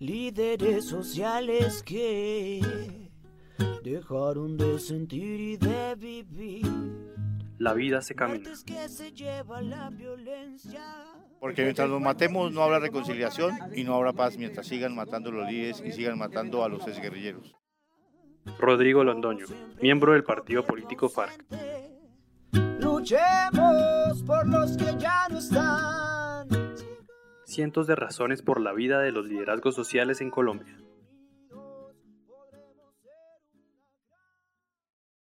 líderes sociales que dejaron de sentir y de vivir. La vida se camina. Muertes que se lleva la violencia. Porque mientras nos matemos no habrá reconciliación y no habrá paz mientras sigan matando a los líderes y sigan matando a los exguerrilleros. Rodrigo Londoño, miembro del partido político FARC. Luchemos por los Cientos de razones por la vida de los liderazgos sociales en Colombia.